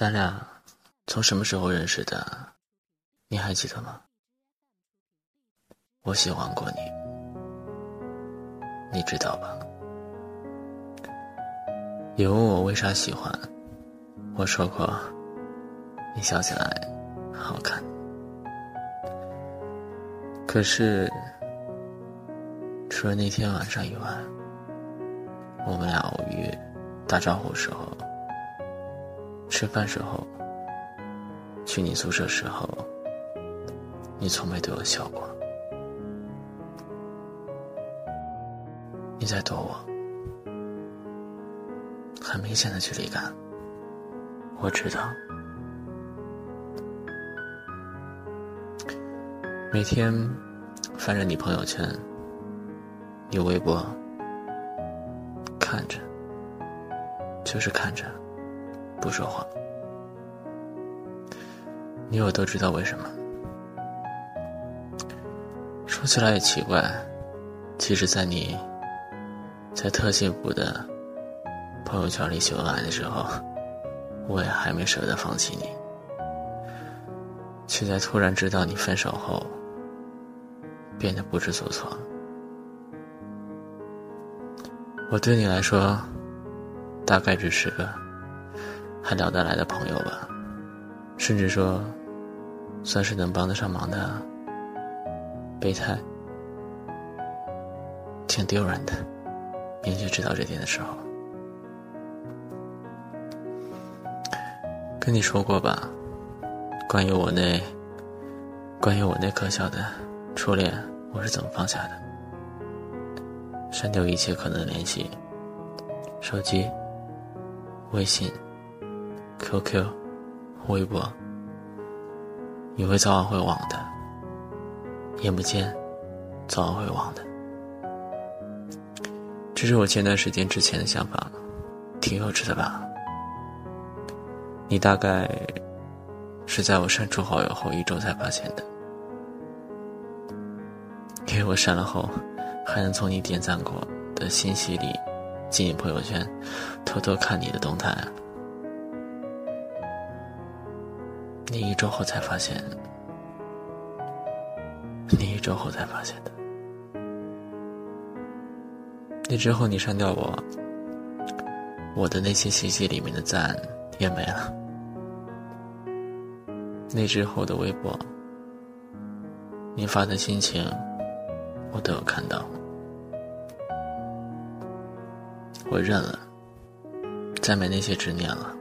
咱俩从什么时候认识的？你还记得吗？我喜欢过你，你知道吧？也问我为啥喜欢，我说过，你笑起来好看。可是，除了那天晚上以外，我们俩偶遇、打招呼时候。吃饭时候，去你宿舍时候，你从没对我笑过。你在躲我，很明显的距离感。我知道，每天翻着你朋友圈，你微博，看着，就是看着。不说话，你我都知道为什么。说起来也奇怪，其实，在你在特幸福的朋友圈里秀恩爱的时候，我也还没舍得放弃你，却在突然知道你分手后，变得不知所措。我对你来说，大概只是个。还聊得来的朋友吧，甚至说，算是能帮得上忙的备胎。挺丢人的，明确知道这点的时候，跟你说过吧，关于我那，关于我那可笑的初恋，我是怎么放下的？删掉一切可能联系，手机，微信。QQ，微博，你会早晚会忘的，眼不见，早晚会忘的。这是我前段时间之前的想法，挺幼稚的吧？你大概是在我删除好友后一周才发现的，因为我删了后，还能从你点赞过的信息里进你朋友圈，偷偷看你的动态。你一周后才发现，你一周后才发现的。那之后你删掉我，我的那些信息里面的赞也没了。那之后的微博，你发的心情，我都有看到。我认了，再没那些执念了，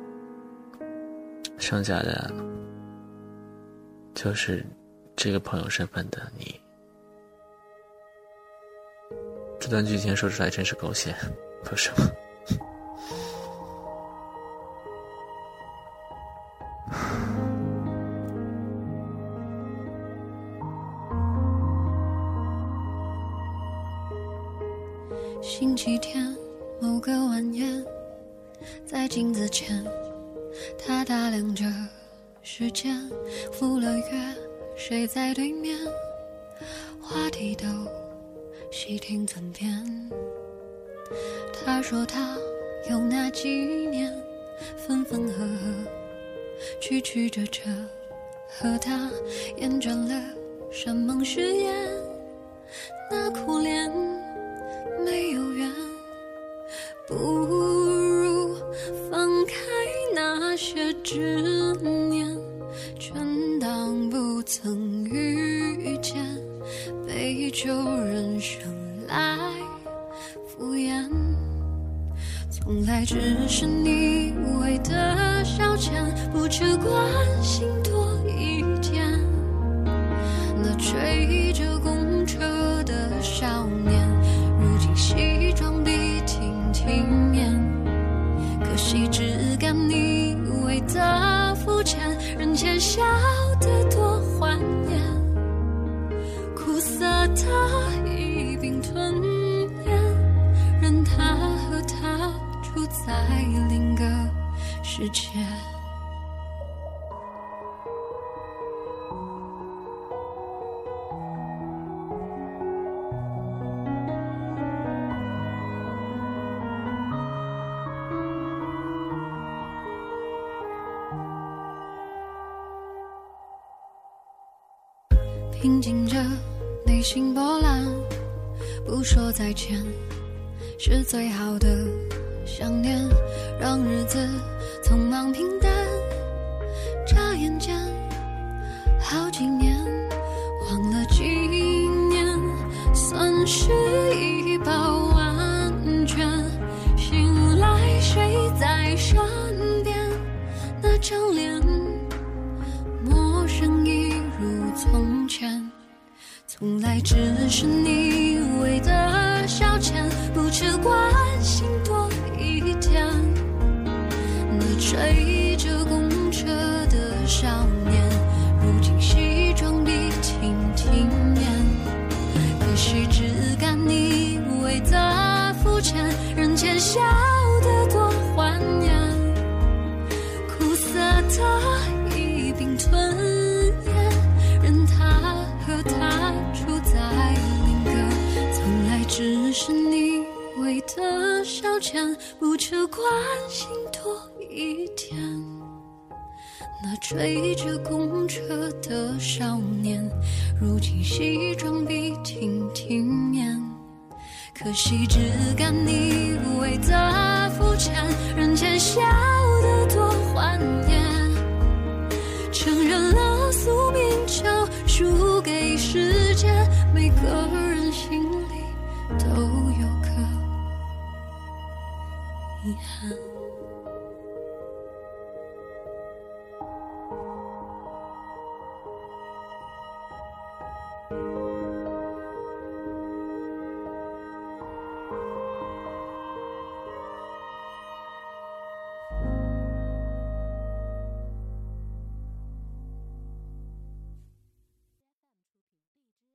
剩下的。就是这个朋友身份的你，这段剧情说出来真是狗血，不是吗？星期天某个晚宴，在镜子前，他打量着。时间赴了约，谁在对面？话题都细听尊便。他说他有那几年分分合合，曲曲折折，和他厌倦了山盟誓言。那苦恋没有缘，不如放开那些执念。不曾遇见，被旧人生来敷衍，从来只是你为的消遣，不知关心多一点。那追着之前平静着内心波澜不说再见是最好的想念。让日子匆忙平淡，眨眼间好几年，忘了几年，算是一饱完全。醒来谁在身边？那张脸陌生一如从前，从来只是你不求关心多一点。那追着公车的少年，如今西装笔挺体面。可惜只敢你为遗憾。